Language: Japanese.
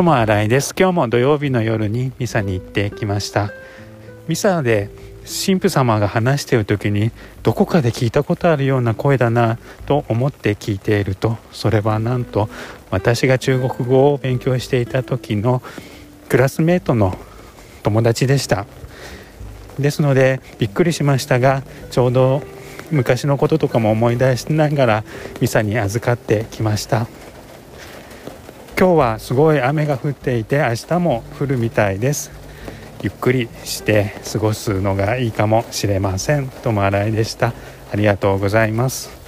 友新井です。今日も土曜日の夜にミサに行ってきました。ミサで神父様が話している時にどこかで聞いたことあるような声だなと思って聞いているとそれはなんと私が中国語を勉強していた時のクラスメートの友達でした。ですのでびっくりしましたがちょうど昔のこととかも思い出しながらミサに預かってきました。今日はすごい雨が降っていて明日も降るみたいです。ゆっくりして過ごすのがいいかもしれません。友新井でした。ありがとうございます。